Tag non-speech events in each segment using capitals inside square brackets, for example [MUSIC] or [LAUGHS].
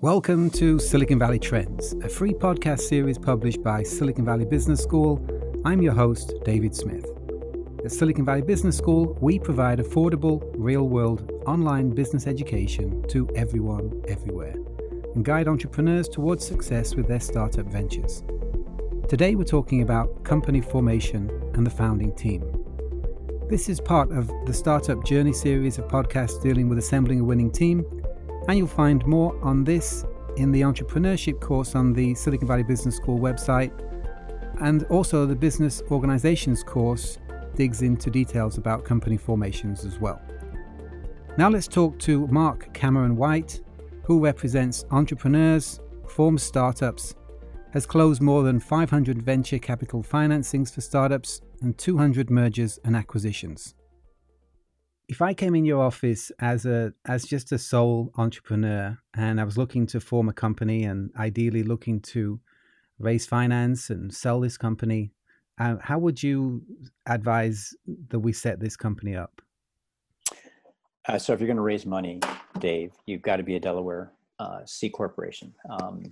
Welcome to Silicon Valley Trends, a free podcast series published by Silicon Valley Business School. I'm your host, David Smith. At Silicon Valley Business School, we provide affordable, real world online business education to everyone, everywhere, and guide entrepreneurs towards success with their startup ventures. Today, we're talking about company formation and the founding team. This is part of the Startup Journey series of podcasts dealing with assembling a winning team and you'll find more on this in the entrepreneurship course on the Silicon Valley Business School website. And also, the business organizations course digs into details about company formations as well. Now, let's talk to Mark Cameron White, who represents entrepreneurs, forms startups, has closed more than 500 venture capital financings for startups and 200 mergers and acquisitions if I came in your office as a as just a sole entrepreneur and I was looking to form a company and ideally looking to raise finance and sell this company, uh, how would you advise that we set this company up? Uh, so, if you're going to raise money, Dave, you've got to be a Delaware uh, C corporation. Um,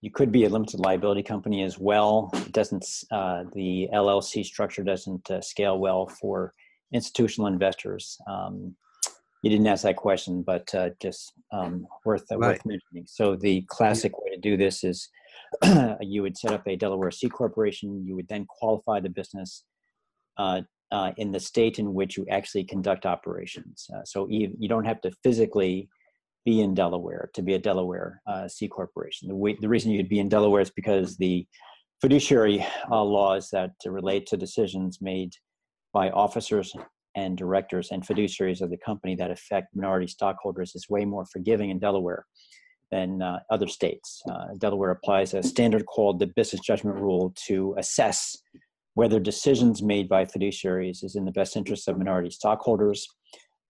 you could be a limited liability company as well. It doesn't uh, the LLC structure doesn't uh, scale well for institutional investors? Um, you didn't ask that question, but uh, just um, worth uh, right. worth mentioning. So the classic way to do this is [CLEARS THROAT] you would set up a Delaware C corporation. You would then qualify the business uh, uh, in the state in which you actually conduct operations. Uh, so you, you, don't have to physically be in Delaware to be a Delaware uh, C corporation. The, way, the reason you'd be in Delaware is because the fiduciary uh, laws that relate to decisions made by officers and directors and fiduciaries of the company that affect minority stockholders is way more forgiving in Delaware than uh, other states. Uh, Delaware applies a standard called the business judgment rule to assess whether decisions made by fiduciaries is in the best interest of minority stockholders.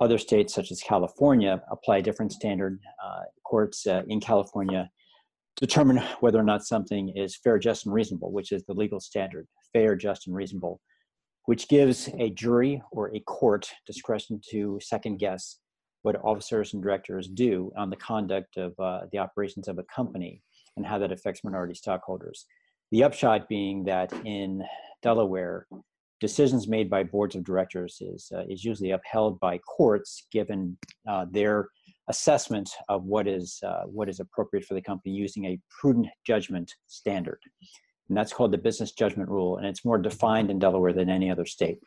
Other states, such as California, apply a different standard. Uh, courts uh, in California determine whether or not something is fair, just, and reasonable, which is the legal standard fair, just, and reasonable which gives a jury or a court discretion to second guess what officers and directors do on the conduct of uh, the operations of a company and how that affects minority stockholders. The upshot being that in Delaware, decisions made by boards of directors is, uh, is usually upheld by courts given uh, their assessment of what is, uh, what is appropriate for the company using a prudent judgment standard and that's called the business judgment rule, and it's more mm-hmm. defined in Delaware than any other state.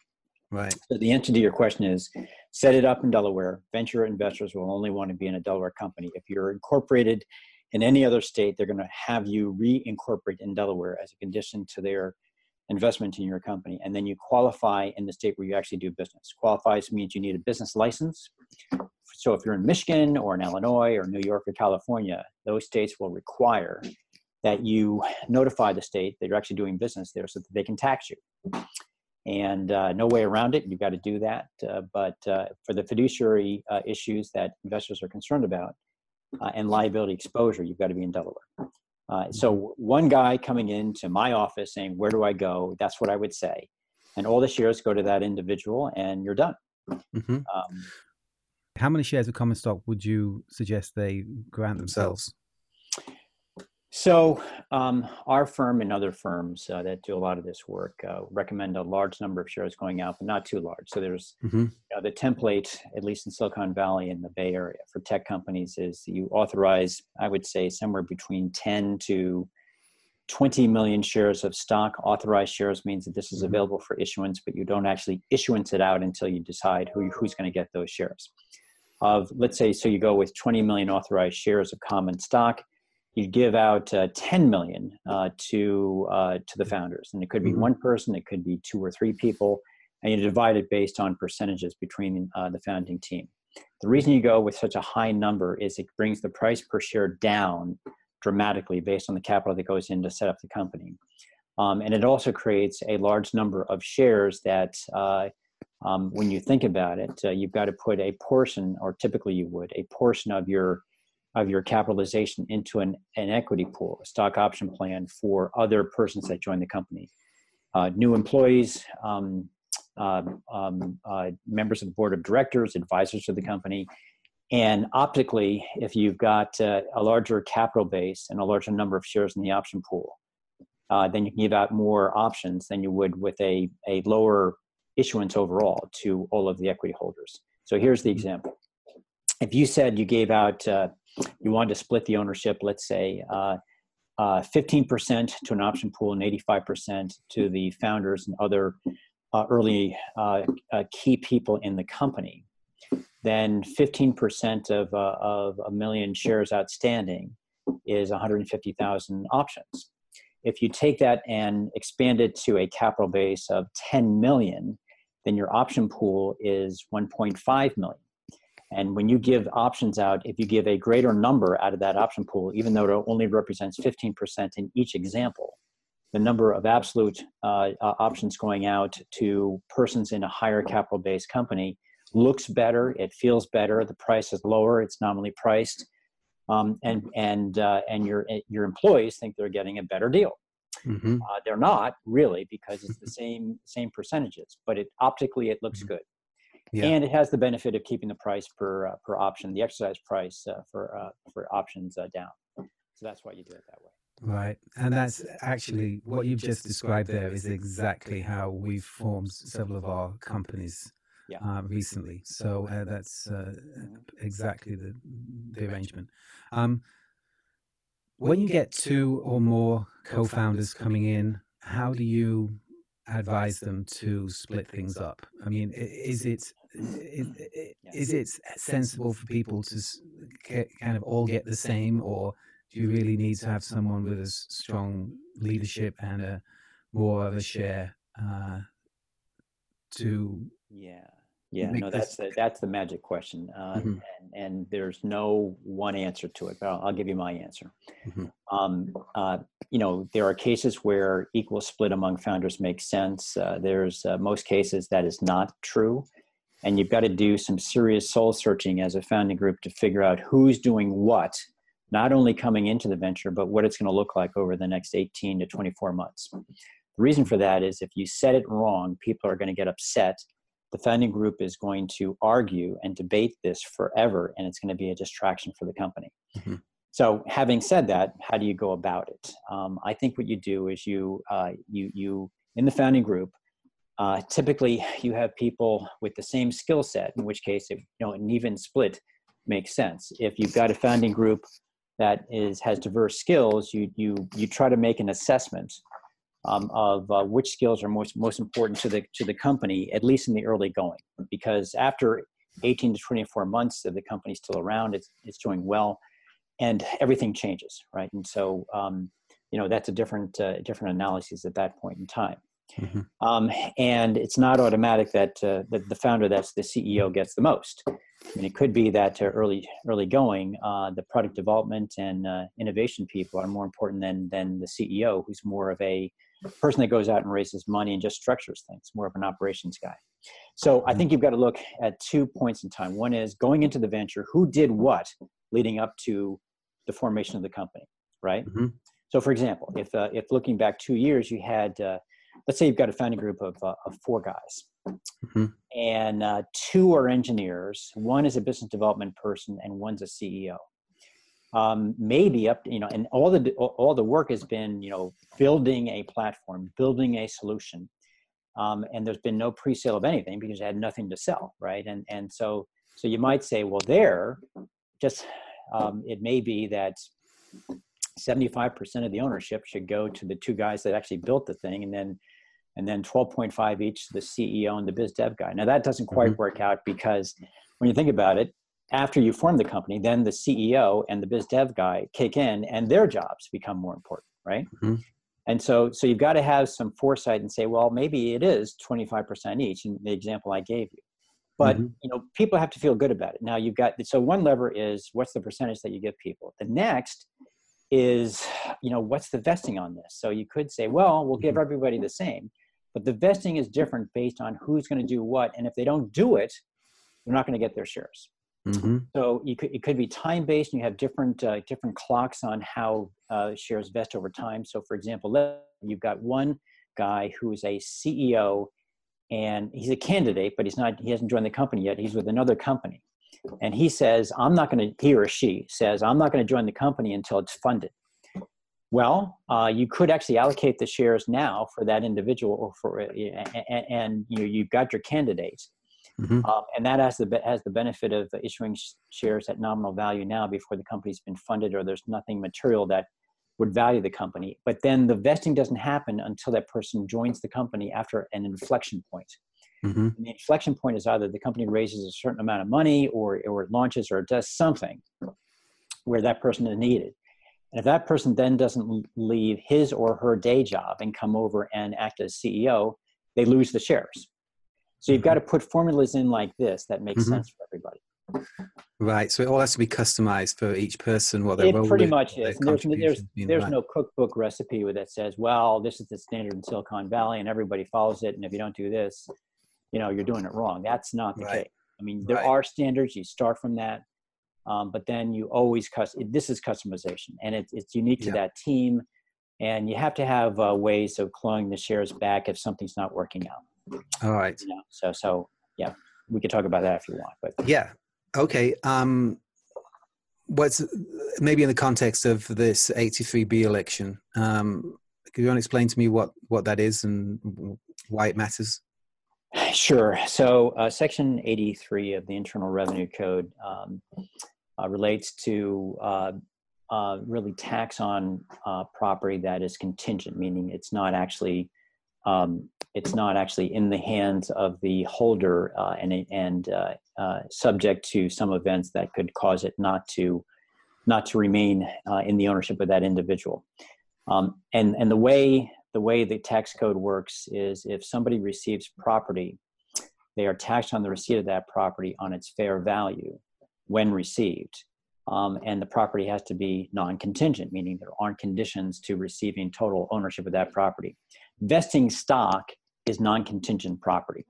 Right. So the answer to your question is set it up in Delaware. Venture investors will only want to be in a Delaware company. If you're incorporated in any other state, they're going to have you reincorporate in Delaware as a condition to their investment in your company. And then you qualify in the state where you actually do business. Qualifies means you need a business license. So if you're in Michigan or in Illinois or New York or California, those states will require that you notify the state that you're actually doing business there so that they can tax you. And uh, no way around it. You've got to do that. Uh, but uh, for the fiduciary uh, issues that investors are concerned about uh, and liability exposure, you've got to be in Delaware. Uh, so one guy coming into my office saying, "Where do I go?" That's what I would say, and all the shares go to that individual, and you're done. Mm-hmm. Um, How many shares of common stock would you suggest they grant themselves? So, um, our firm and other firms uh, that do a lot of this work uh, recommend a large number of shares going out, but not too large. So, there's mm-hmm. the template, at least in Silicon Valley and the Bay Area, for tech companies is you authorize, I would say, somewhere between 10 to 20 million shares of stock. Authorized shares means that this is mm-hmm. available for issuance, but you don't actually issuance it out until you decide who, who's going to get those shares. Of let's say, so you go with 20 million authorized shares of common stock you give out uh, 10 million uh, to uh, to the founders and it could be mm-hmm. one person it could be two or three people and you divide it based on percentages between uh, the founding team. The reason you go with such a high number is it brings the price per share down dramatically based on the capital that goes in to set up the company. Um, and it also creates a large number of shares that uh, um, when you think about it uh, you've got to put a portion or typically you would a portion of your of your capitalization into an, an equity pool, a stock option plan for other persons that join the company. Uh, new employees, um, uh, um, uh, members of the board of directors, advisors of the company. and optically, if you've got uh, a larger capital base and a larger number of shares in the option pool, uh, then you can give out more options than you would with a, a lower issuance overall to all of the equity holders. So here's the example. If you said you gave out, uh, you wanted to split the ownership, let's say, uh, uh, 15% to an option pool and 85% to the founders and other uh, early uh, uh, key people in the company, then 15% of, of a million shares outstanding is 150,000 options. If you take that and expand it to a capital base of 10 million, then your option pool is 1.5 million. And when you give options out, if you give a greater number out of that option pool, even though it only represents 15% in each example, the number of absolute uh, uh, options going out to persons in a higher capital based company looks better, it feels better, the price is lower, it's nominally priced, um, and and uh, and your your employees think they're getting a better deal. Mm-hmm. Uh, they're not really because it's the [LAUGHS] same same percentages, but it optically it looks mm-hmm. good, yeah. and it has the benefit of keeping the price per uh, per option, the exercise price uh, for uh, for options down. So that's why you do it that way. Right. And that's actually what you've just described there is exactly how we've formed several of our companies yeah. uh, recently. So uh, that's uh, exactly the, the arrangement. Um, when you get two or more co founders coming in, how do you advise them to split things up? I mean, is it is it sensible for people to kind of all get the same, or do you really need to have someone with a strong leadership and a more of a share uh, to yeah yeah no that's the, that's the magic question uh, mm-hmm. and, and, there's no one answer to it but i'll, I'll give you my answer mm-hmm. um, uh, you know there are cases where equal split among founders makes sense uh, there's uh, most cases that is not true and you've got to do some serious soul searching as a founding group to figure out who's doing what not only coming into the venture, but what it's going to look like over the next 18 to 24 months. The reason for that is if you set it wrong, people are going to get upset. The founding group is going to argue and debate this forever, and it's going to be a distraction for the company. Mm-hmm. So, having said that, how do you go about it? Um, I think what you do is you, uh, you, you in the founding group, uh, typically you have people with the same skill set. In which case, if, you know, an even split makes sense. If you've got a founding group that is has diverse skills, you you you try to make an assessment um, of uh, which skills are most most important to the to the company, at least in the early going. Because after 18 to 24 months of the company still around, it's it's doing well, and everything changes, right? And so um, you know that's a different uh, different analysis at that point in time. Mm-hmm. Um, and it's not automatic that, uh, that the founder, that's the CEO, gets the most. I mean, it could be that uh, early early going, uh, the product development and uh, innovation people are more important than than the CEO, who's more of a person that goes out and raises money and just structures things, more of an operations guy. So I think you've got to look at two points in time. One is going into the venture, who did what leading up to the formation of the company, right? Mm-hmm. So, for example, if uh, if looking back two years, you had uh, let's say you've got a founding group of, uh, of four guys mm-hmm. and uh, two are engineers one is a business development person and one's a ceo um, maybe up you know and all the all the work has been you know building a platform building a solution. Um, and there's been no pre-sale of anything because they had nothing to sell right? And and so so you might say well there just um, it may be that 75% of the ownership should go to the two guys that actually built the thing and then and then 12.5 each to the ceo and the biz dev guy. Now that doesn't quite mm-hmm. work out because when you think about it after you form the company then the ceo and the biz dev guy kick in and their jobs become more important right mm-hmm. and so so you've got to have some foresight and say well maybe it is 25% each in the example i gave you but mm-hmm. you know people have to feel good about it now you've got so one lever is what's the percentage that you give people the next is you know what's the vesting on this so you could say well we'll give mm-hmm. everybody the same but the vesting is different based on who's going to do what and if they don't do it they're not going to get their shares mm-hmm. so you could, it could be time based and you have different uh, different clocks on how uh, shares vest over time so for example you've got one guy who's a ceo and he's a candidate but he's not he hasn't joined the company yet he's with another company and he says, I'm not going to, he or she says, I'm not going to join the company until it's funded. Well, uh, you could actually allocate the shares now for that individual, or for and, and you know you've got your candidates, mm-hmm. um, and that has the has the benefit of issuing sh- shares at nominal value now before the company's been funded or there's nothing material that would value the company. But then the vesting doesn't happen until that person joins the company after an inflection point. Mm-hmm. the inflection point is either the company raises a certain amount of money or, or it launches or it does something where that person is needed. And if that person then doesn't leave his or her day job and come over and act as CEO, they lose the shares. So you've got to put formulas in like this that makes mm-hmm. sense for everybody. Right. So it all has to be customized for each person. What it pretty much is. There's, there's, there's right. no cookbook recipe that says, well, this is the standard in Silicon Valley and everybody follows it. And if you don't do this, you know, you're doing it wrong. That's not the right. case. I mean, there right. are standards. You start from that. Um, but then you always custom. This is customization, and it, it's unique to yeah. that team. And you have to have uh, ways of clawing the shares back if something's not working out. All right. You know, so so yeah, we could talk about that if you want. But yeah, okay. Um, what's maybe in the context of this 83B election? Um, could you want to explain to me what what that is and why it matters? Sure. So, uh, Section 83 of the Internal Revenue Code um, uh, relates to uh, uh really tax on uh, property that is contingent, meaning it's not actually um, it's not actually in the hands of the holder uh, and and subject to some events that could cause it not to not to remain in the ownership of that individual. Um, and and the way the way the tax code works is if somebody receives property, they are taxed on the receipt of that property on its fair value when received. Um, and the property has to be non contingent, meaning there aren't conditions to receiving total ownership of that property. Vesting stock is non contingent property.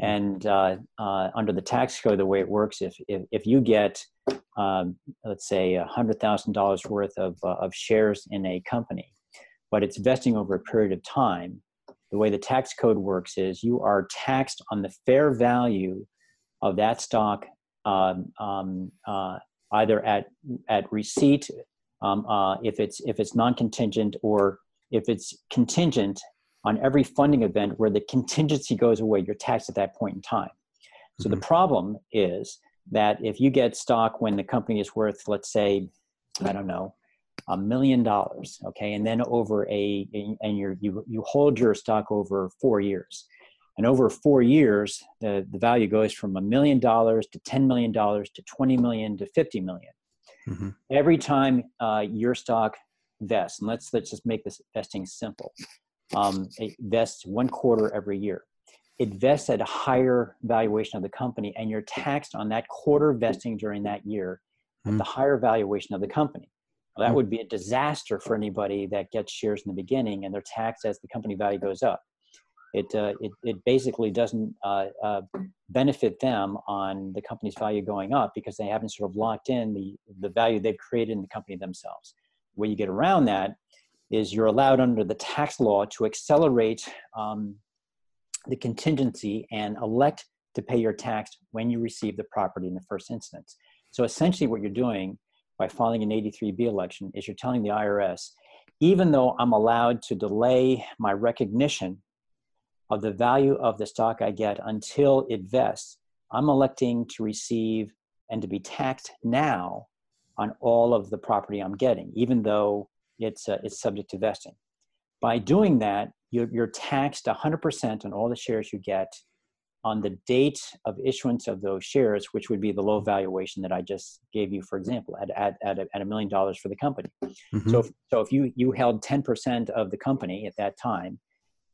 And uh, uh, under the tax code, the way it works, if, if, if you get, um, let's say, $100,000 worth of, uh, of shares in a company, but it's vesting over a period of time. The way the tax code works is you are taxed on the fair value of that stock um, um, uh, either at at receipt um, uh, if it's if it's non-contingent or if it's contingent on every funding event where the contingency goes away you're taxed at that point in time so mm-hmm. the problem is that if you get stock when the company is worth let's say i don't know a million dollars okay and then over a and you you you hold your stock over four years and over four years the, the value goes from a million dollars to 10 million dollars to 20 million to 50 million. Mm-hmm. every time uh, your stock vests and let's let's just make this vesting simple um, it vests one quarter every year it vests at a higher valuation of the company and you're taxed on that quarter vesting during that year at mm-hmm. the higher valuation of the company well, that hmm. would be a disaster for anybody that gets shares in the beginning and they're taxed as the company value goes up. It, uh, it, it basically doesn't uh, uh, benefit them on the company's value going up because they haven't sort of locked in the, the value they've created in the company themselves. Way you get around that is you're allowed under the tax law to accelerate um, the contingency and elect to pay your tax when you receive the property in the first instance. So essentially, what you're doing by filing an 83B election is you're telling the IRS, even though I'm allowed to delay my recognition of the value of the stock I get until it vests, I'm electing to receive and to be taxed now on all of the property I'm getting, even though it's, uh, it's subject to vesting. By doing that, you're, you're taxed 100% on all the shares you get on the date of issuance of those shares, which would be the low valuation that I just gave you, for example, at, at, at, a, at a million dollars for the company. Mm-hmm. So, if, so if you, you held 10% of the company at that time,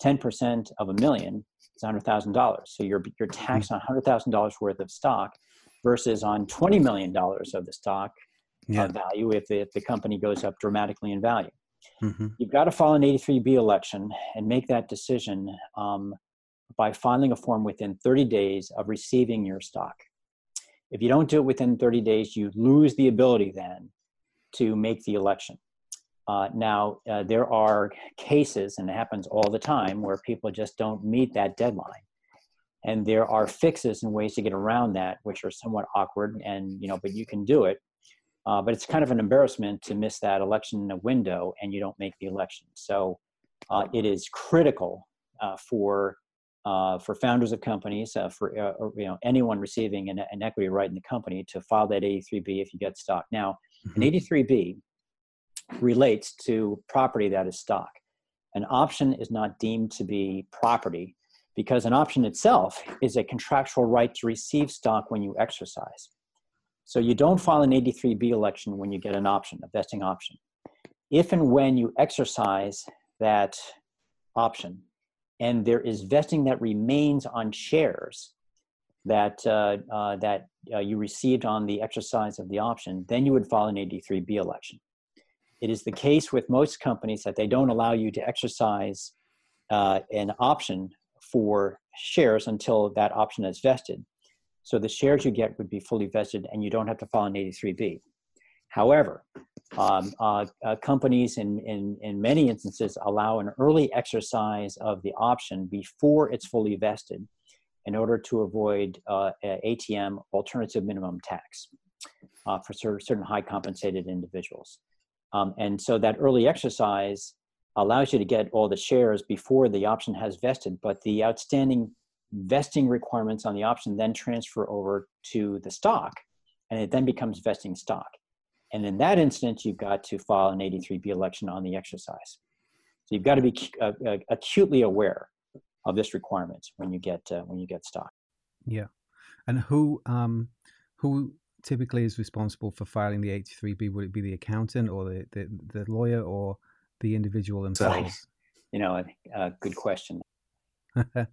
10% of a million is $100,000. So you're, you're mm-hmm. taxed on $100,000 worth of stock versus on $20 million of the stock yeah. uh, value if, if the company goes up dramatically in value. Mm-hmm. You've got to file an 83B election and make that decision um, by filing a form within 30 days of receiving your stock. If you don't do it within 30 days, you lose the ability then to make the election. Uh, now, uh, there are cases, and it happens all the time, where people just don't meet that deadline. and there are fixes and ways to get around that which are somewhat awkward and you know but you can do it uh, but it's kind of an embarrassment to miss that election in a window and you don't make the election so uh, it is critical uh, for uh, for founders of companies uh, for uh, or, you know anyone receiving an, an, equity right in the company to file that 83b if you get stock now mm-hmm. an 83b relates to property that is stock an option is not deemed to be property because an option itself is a contractual right to receive stock when you exercise. So you don't file an 83B election when you get an option, a vesting option. If and when you exercise that option and there is vesting that remains on shares that, uh, uh, that uh, you received on the exercise of the option, then you would file an 83B election. It is the case with most companies that they don't allow you to exercise uh, an option for shares until that option is vested. So the shares you get would be fully vested and you don't have to file an 83B. However, um, uh, uh, companies in, in, in many instances allow an early exercise of the option before it's fully vested in order to avoid uh, ATM alternative minimum tax uh, for certain high compensated individuals. Um, and so that early exercise allows you to get all the shares before the option has vested, but the outstanding vesting requirements on the option then transfer over to the stock, and it then becomes vesting stock. And in that instance, you've got to file an 83B election on the exercise. So you've got to be uh, uh, acutely aware of this requirement when you get uh, when you get stock. Yeah, and who um, who typically is responsible for filing the 83B? Would it be the accountant or the the, the lawyer or the individual themselves? So, you know, a, good question. [LAUGHS]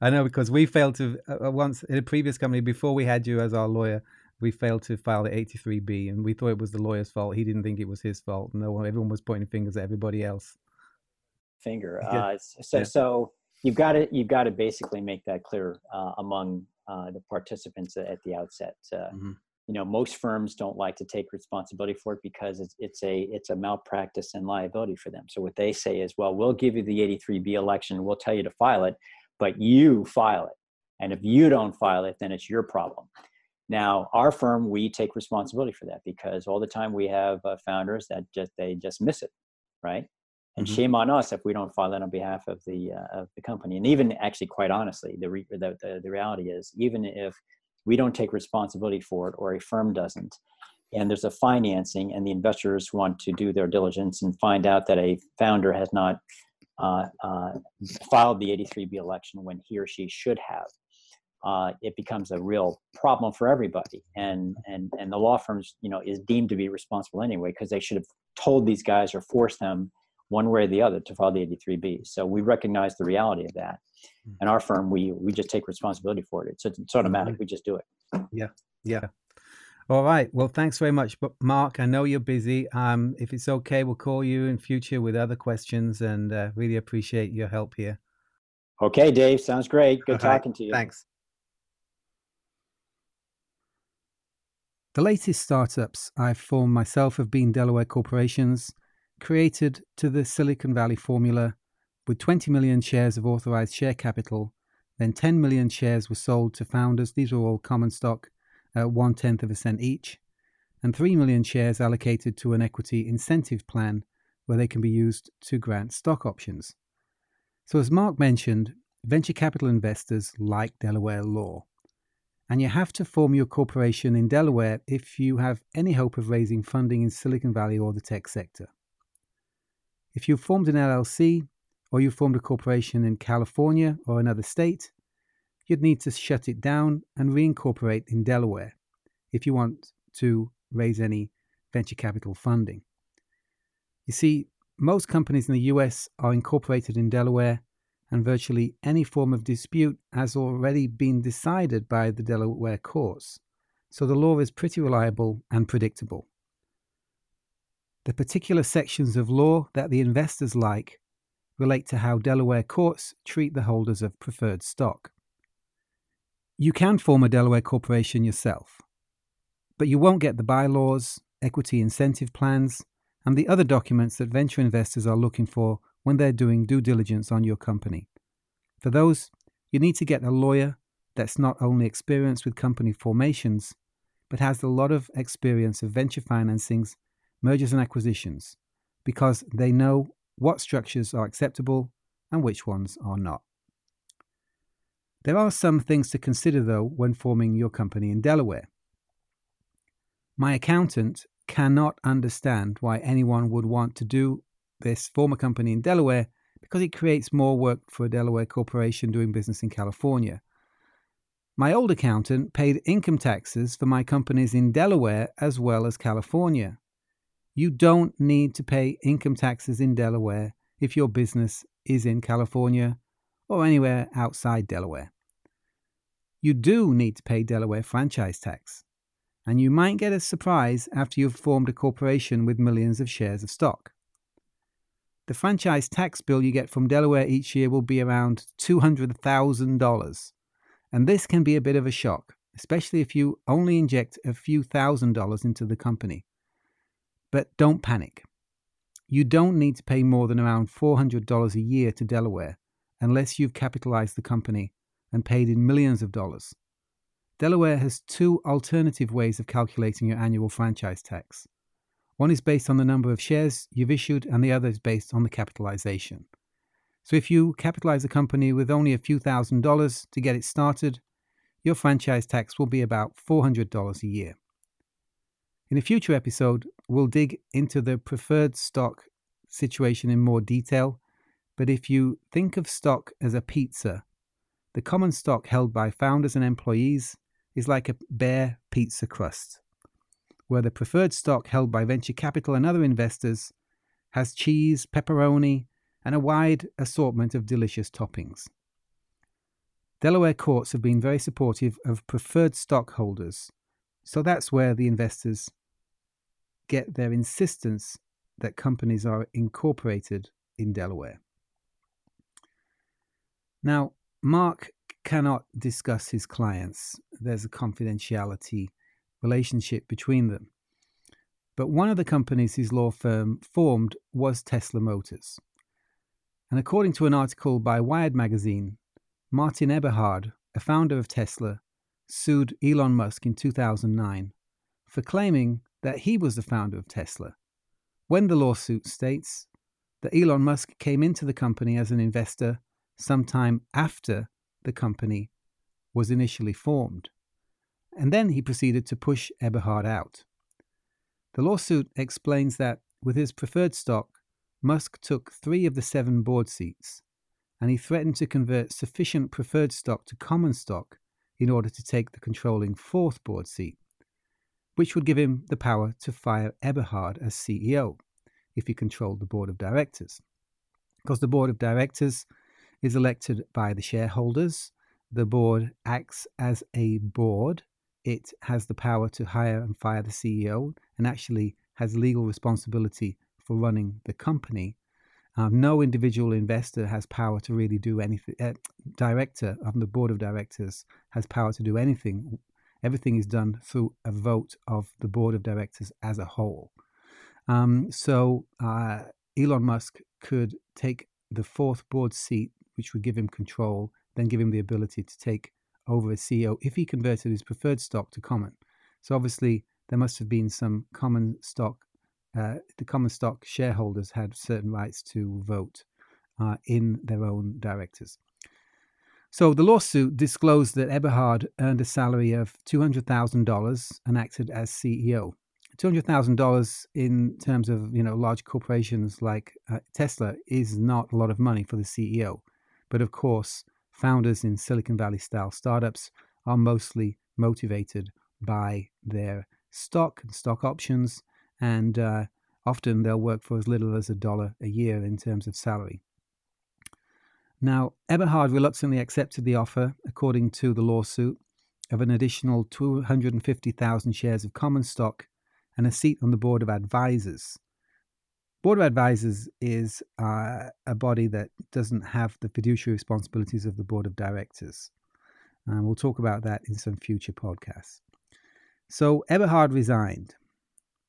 I know because we failed to uh, uh, once in a previous company before we had you as our lawyer. We failed to file the 83B, and we thought it was the lawyer's fault. He didn't think it was his fault. No, one, everyone was pointing fingers at everybody else. Finger. Yeah. Uh, so, yeah. so you've got to you've got to basically make that clear uh, among uh, the participants at the outset. Uh, mm-hmm you know most firms don't like to take responsibility for it because it's, it's a it's a malpractice and liability for them so what they say is well we'll give you the 83b election we'll tell you to file it but you file it. And if you don't file it then it's your problem. Now our firm we take responsibility for that because all the time we have uh, founders that just they just miss it right? And mm-hmm. shame on us if we don't file it on behalf of the uh, of the company. And even actually quite honestly the, re- the, the the reality is even if we don't take responsibility for it or a firm doesn't and there's a financing and the investors want to do their diligence and find out that a founder has not uh, uh, filed the 83b election when he or she should have. Uh, it becomes a real problem for everybody. And and and the law firms you know is deemed to be responsible anyway because they should have told these guys or forced them one way or the other to file the 83b so we recognize the reality of that. And hmm. our firm we we just take responsibility for it. It's, it's automatic. Mm-hmm. we just do it. Yeah. Yeah all right. Well thanks very much but mark. I know you're busy. Um if it's okay we'll call you in future with other questions and uh, really appreciate your help here. Okay dave. Sounds great. Good All talking right. to you. Thanks. The latest startups I've formed myself have been Delaware corporations, created to the Silicon Valley formula with 20 million shares of authorized share capital. Then 10 million shares were sold to founders. These were all common stock at one tenth of a cent each. And 3 million shares allocated to an equity incentive plan where they can be used to grant stock options. So, as Mark mentioned, venture capital investors like Delaware law. And you have to form your corporation in Delaware if you have any hope of raising funding in Silicon Valley or the tech sector. If you've formed an LLC or you've formed a corporation in California or another state, you'd need to shut it down and reincorporate in Delaware if you want to raise any venture capital funding. You see, most companies in the US are incorporated in Delaware, and virtually any form of dispute has already been decided by the Delaware courts, so the law is pretty reliable and predictable. The particular sections of law that the investors like relate to how Delaware courts treat the holders of preferred stock. You can form a Delaware corporation yourself, but you won't get the bylaws, equity incentive plans, and the other documents that venture investors are looking for when they're doing due diligence on your company. For those, you need to get a lawyer that's not only experienced with company formations, but has a lot of experience of venture financings, mergers and acquisitions, because they know what structures are acceptable and which ones are not. There are some things to consider, though, when forming your company in Delaware. My accountant cannot understand why anyone would want to do this, form a company in Delaware, because it creates more work for a Delaware corporation doing business in California. My old accountant paid income taxes for my companies in Delaware as well as California. You don't need to pay income taxes in Delaware if your business is in California or anywhere outside Delaware. You do need to pay Delaware franchise tax, and you might get a surprise after you've formed a corporation with millions of shares of stock. The franchise tax bill you get from Delaware each year will be around $200,000 and this can be a bit of a shock, especially if you only inject a few thousand dollars into the company. But don't panic. You don't need to pay more than around $400 a year to Delaware unless you've capitalized the company and paid in millions of dollars. Delaware has two alternative ways of calculating your annual franchise tax. One is based on the number of shares you've issued, and the other is based on the capitalization. So if you capitalize a company with only a few thousand dollars to get it started, your franchise tax will be about $400 a year. In a future episode, we'll dig into the preferred stock situation in more detail, but if you think of stock as a pizza, the common stock held by founders and employees is like a bare pizza crust, where the preferred stock held by venture capital and other investors has cheese, pepperoni, and a wide assortment of delicious toppings. Delaware courts have been very supportive of preferred stockholders, so that's where the investors get their insistence that companies are incorporated in Delaware. Now, Mark cannot discuss his clients, there's a confidentiality relationship between them. But one of the companies his law firm formed was Tesla Motors. And according to an article by Wired magazine, Martin Eberhard, a founder of Tesla, sued Elon Musk in 2009 for claiming that he was the founder of Tesla. When the lawsuit states that Elon Musk came into the company as an investor sometime after the company was initially formed. And then he proceeded to push Eberhard out. The lawsuit explains that with his preferred stock, Musk took three of the seven board seats, and he threatened to convert sufficient preferred stock to common stock in order to take the controlling fourth board seat, which would give him the power to fire Eberhard as CEO if he controlled the board of directors. Because the board of directors is elected by the shareholders, the board acts as a board. It has the power to hire and fire the CEO and actually has legal responsibility for running the company. Um, no individual investor has power to really do anything. Uh, director of the board of directors has power to do anything. Everything is done through a vote of the board of directors as a whole. Um, so uh, Elon Musk could take the fourth board seat, which would give him control, then give him the ability to take over as CEO if he converted his preferred stock to common. So obviously, there must have been some common stock uh, the common stock shareholders had certain rights to vote uh, in their own directors. So the lawsuit disclosed that Eberhard earned a salary of $200,000 and acted as CEO. $200,000 in terms of, you know, large corporations like uh, Tesla is not a lot of money for the CEO. But of course, founders in Silicon Valley style startups are mostly motivated by their stock and stock options and uh, often they'll work for as little as a dollar a year in terms of salary. Now, Eberhard reluctantly accepted the offer, according to the lawsuit, of an additional 250,000 shares of common stock and a seat on the board of advisors. Board of advisors is uh, a body that doesn't have the fiduciary responsibilities of the board of directors. And we'll talk about that in some future podcasts. So Eberhard resigned.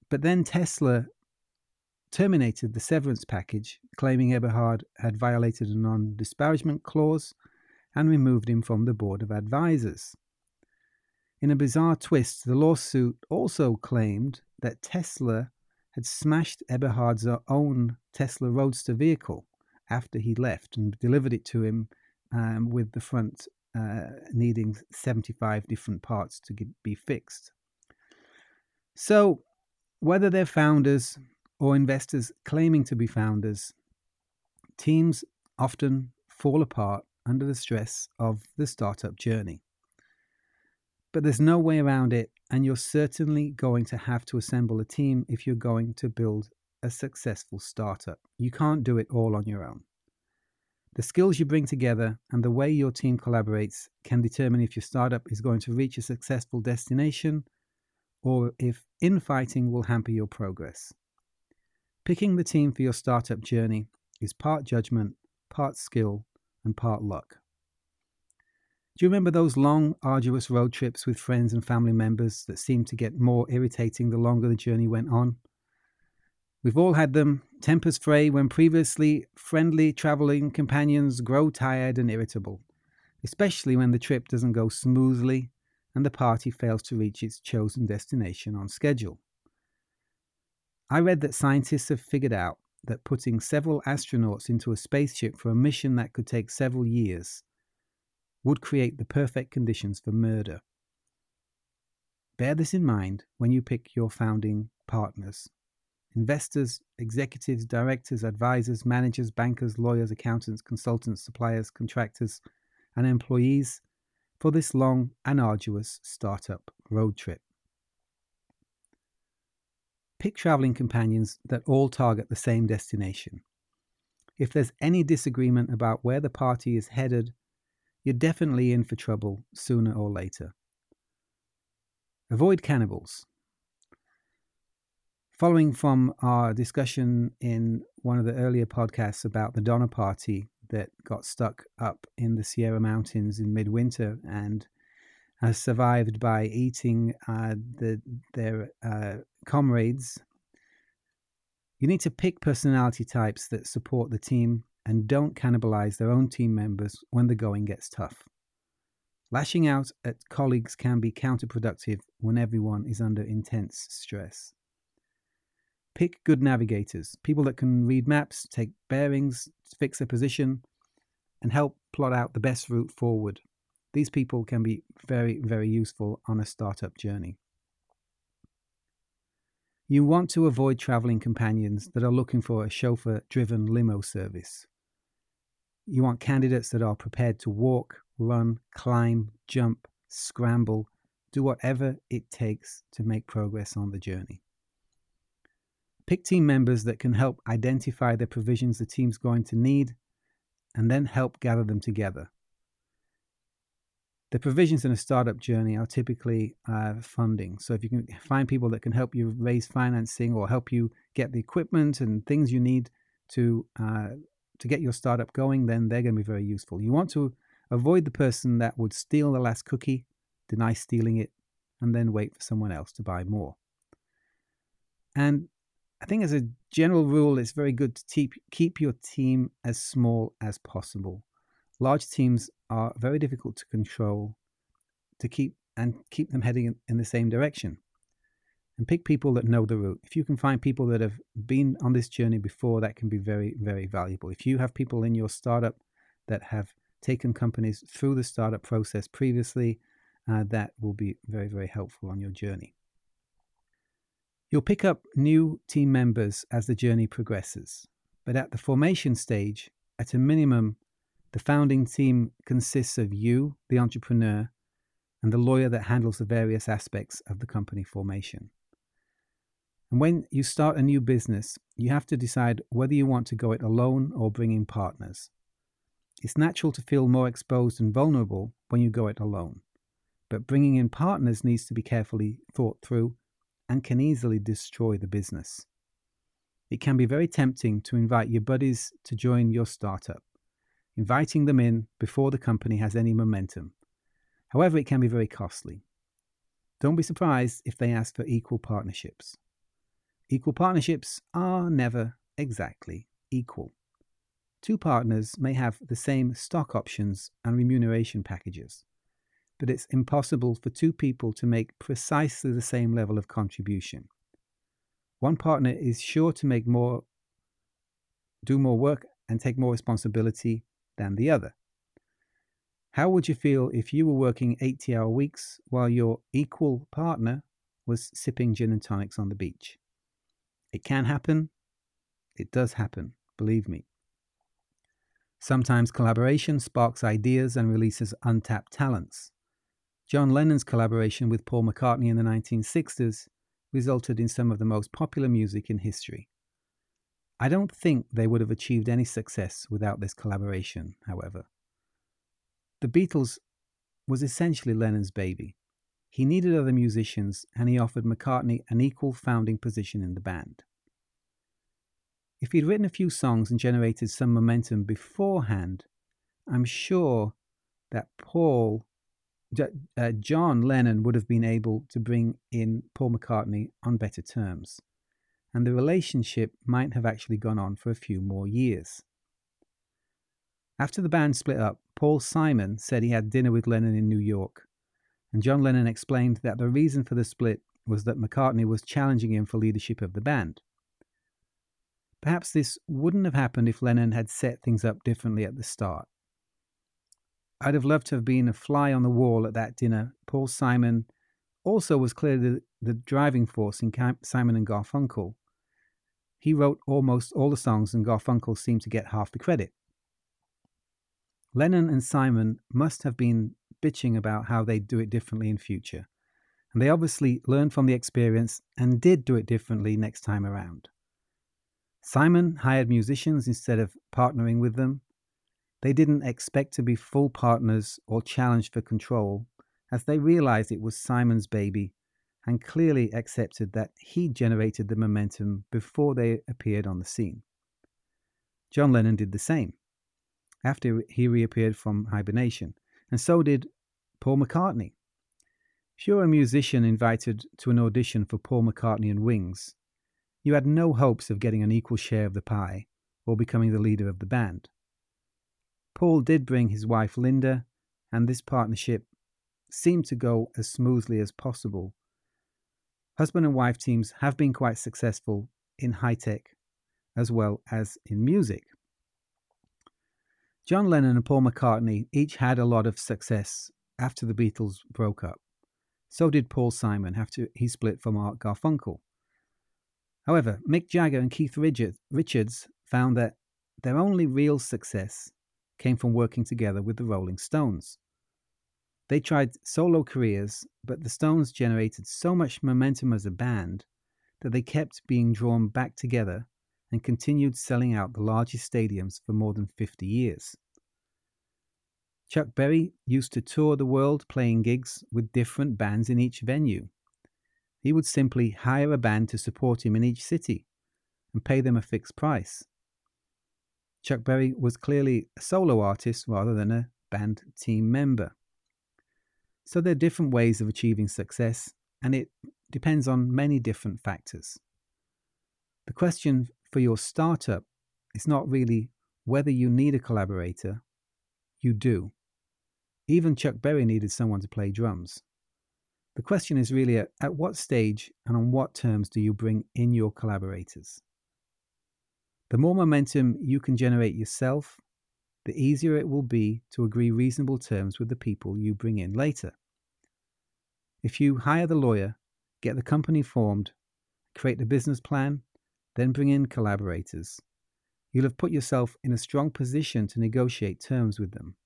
But then Tesla terminated the severance package, claiming Eberhard had violated a non disparagement clause and removed him from the board of advisors. In a bizarre twist, the lawsuit also claimed that Tesla had smashed Eberhard's own Tesla Roadster vehicle after he left and delivered it to him um, with the front uh, needing 75 different parts to get, be fixed. So, whether they're founders or investors claiming to be founders, teams often fall apart under the stress of the startup journey. But there's no way around it, and you're certainly going to have to assemble a team if you're going to build a successful startup. You can't do it all on your own. The skills you bring together and the way your team collaborates can determine if your startup is going to reach a successful destination or if infighting will hamper your progress. Picking the team for your startup journey is part judgment, part skill, and part luck. Do you remember those long, arduous road trips with friends and family members that seemed to get more irritating the longer the journey went on? We've all had them, tempers fray when previously friendly traveling companions grow tired and irritable, especially when the trip doesn't go smoothly and the party fails to reach its chosen destination on schedule. I read that scientists have figured out that putting several astronauts into a spaceship for a mission that could take several years would create the perfect conditions for murder. Bear this in mind when you pick your founding partners. Investors, executives, directors, advisors, managers, bankers, lawyers, accountants, consultants, suppliers, contractors, and employees for this long and arduous startup road trip. Pick traveling companions that all target the same destination. If there's any disagreement about where the party is headed, you're definitely in for trouble sooner or later. Avoid cannibals. Following from our discussion in one of the earlier podcasts about the Donner Party that got stuck up in the Sierra Mountains in midwinter and has survived by eating uh, the, their uh, comrades. You need to pick personality types that support the team and don't cannibalize their own team members when the going gets tough. Lashing out at colleagues can be counterproductive when everyone is under intense stress. Pick good navigators, people that can read maps, take bearings, fix their position, and help plot out the best route forward. These people can be very, very useful on a startup journey. You want to avoid traveling companions that are looking for a chauffeur driven limo service. You want candidates that are prepared to walk, run, climb, jump, scramble, do whatever it takes to make progress on the journey. Pick team members that can help identify the provisions the team's going to need and then help gather them together. The provisions in a startup journey are typically uh, funding. So if you can find people that can help you raise financing or help you get the equipment and things you need to uh, to get your startup going, then they're going to be very useful. You want to avoid the person that would steal the last cookie, deny stealing it, and then wait for someone else to buy more. And I think as a general rule, it's very good to keep, keep your team as small as possible. Large teams are very difficult to control to keep and keep them heading in, in the same direction. And pick people that know the route. If you can find people that have been on this journey before, that can be very, very valuable. If you have people in your startup that have taken companies through the startup process previously, uh, that will be very, very helpful on your journey. You'll pick up new team members as the journey progresses, but at the formation stage, at a minimum, the founding team consists of you, the entrepreneur, and the lawyer that handles the various aspects of the company formation. And when you start a new business, you have to decide whether you want to go it alone or bring in partners. It's natural to feel more exposed and vulnerable when you go it alone, but bringing in partners needs to be carefully thought through and can easily destroy the business. It can be very tempting to invite your buddies to join your startup, inviting them in before the company has any momentum. However, it can be very costly. Don't be surprised if they ask for equal partnerships. Equal partnerships are never exactly equal. Two partners may have the same stock options and remuneration packages, but it's impossible for two people to make precisely the same level of contribution. One partner is sure to make more, do more work, and take more responsibility than the other. How would you feel if you were working 80 hour weeks while your equal partner was sipping gin and tonics on the beach? It can happen. It does happen, believe me. Sometimes collaboration sparks ideas and releases untapped talents. John Lennon's collaboration with Paul McCartney in the 1960s resulted in some of the most popular music in history. I don't think they would have achieved any success without this collaboration, however. The Beatles was essentially Lennon's baby. He needed other musicians and he offered McCartney an equal founding position in the band. If he'd written a few songs and generated some momentum beforehand, I'm sure that Paul, uh, John Lennon would have been able to bring in Paul McCartney on better terms, and the relationship might have actually gone on for a few more years. After the band split up, Paul Simon said he had dinner with Lennon in New York, and John Lennon explained that the reason for the split was that McCartney was challenging him for leadership of the band. Perhaps this wouldn't have happened if Lennon had set things up differently at the start. I'd have loved to have been a fly on the wall at that dinner. Paul Simon also was clearly the, the driving force in Simon and Garfunkel. He wrote almost all the songs, and Garfunkel seemed to get half the credit. Lennon and Simon must have been bitching about how they'd do it differently in future. And they obviously learned from the experience and did do it differently next time around. Simon hired musicians instead of partnering with them. They didn't expect to be full partners or challenged for control, as they realized it was Simon's baby and clearly accepted that he generated the momentum before they appeared on the scene. John Lennon did the same after he reappeared from hibernation, and so did Paul McCartney. Sure, a musician invited to an audition for Paul McCartney and Wings, you had no hopes of getting an equal share of the pie or becoming the leader of the band. Paul did bring his wife Linda, and this partnership seemed to go as smoothly as possible. Husband and wife teams have been quite successful in high tech as well as in music. John Lennon and Paul McCartney each had a lot of success after the Beatles broke up. So did Paul Simon after he split from Art Garfunkel. However, Mick Jagger and Keith Richards found that their only real success came from working together with the Rolling Stones. They tried solo careers, but the Stones generated so much momentum as a band that they kept being drawn back together and continued selling out the largest stadiums for more than 50 years. Chuck Berry used to tour the world playing gigs with different bands in each venue. He would simply hire a band to support him in each city and pay them a fixed price. Chuck Berry was clearly a solo artist rather than a band team member. So there are different ways of achieving success, and it depends on many different factors. The question for your startup is not really whether you need a collaborator, you do. Even Chuck Berry needed someone to play drums. The question is really at, at what stage and on what terms do you bring in your collaborators? The more momentum you can generate yourself, the easier it will be to agree reasonable terms with the people you bring in later. If you hire the lawyer, get the company formed, create the business plan, then bring in collaborators, you'll have put yourself in a strong position to negotiate terms with them.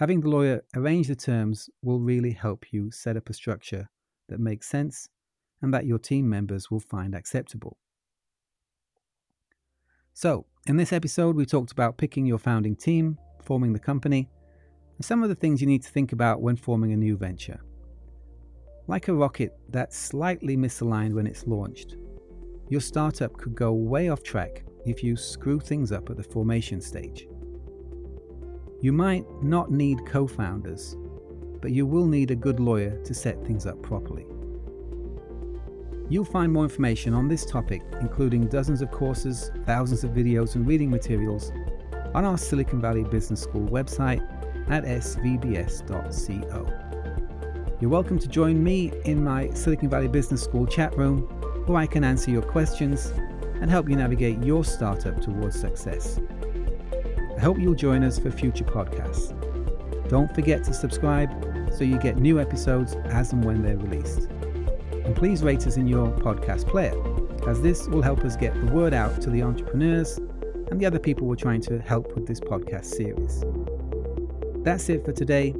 Having the lawyer arrange the terms will really help you set up a structure that makes sense and that your team members will find acceptable. So, in this episode, we talked about picking your founding team, forming the company, and some of the things you need to think about when forming a new venture. Like a rocket that's slightly misaligned when it's launched, your startup could go way off track if you screw things up at the formation stage. You might not need co founders, but you will need a good lawyer to set things up properly. You'll find more information on this topic, including dozens of courses, thousands of videos, and reading materials on our Silicon Valley Business School website at svbs.co. You're welcome to join me in my Silicon Valley Business School chat room where I can answer your questions and help you navigate your startup towards success. I hope you'll join us for future podcasts. Don't forget to subscribe so you get new episodes as and when they're released. And please rate us in your podcast player, as this will help us get the word out to the entrepreneurs and the other people we're trying to help with this podcast series. That's it for today.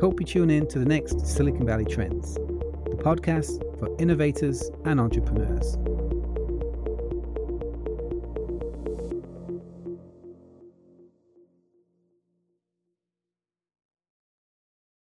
Hope you tune in to the next Silicon Valley Trends, the podcast for innovators and entrepreneurs.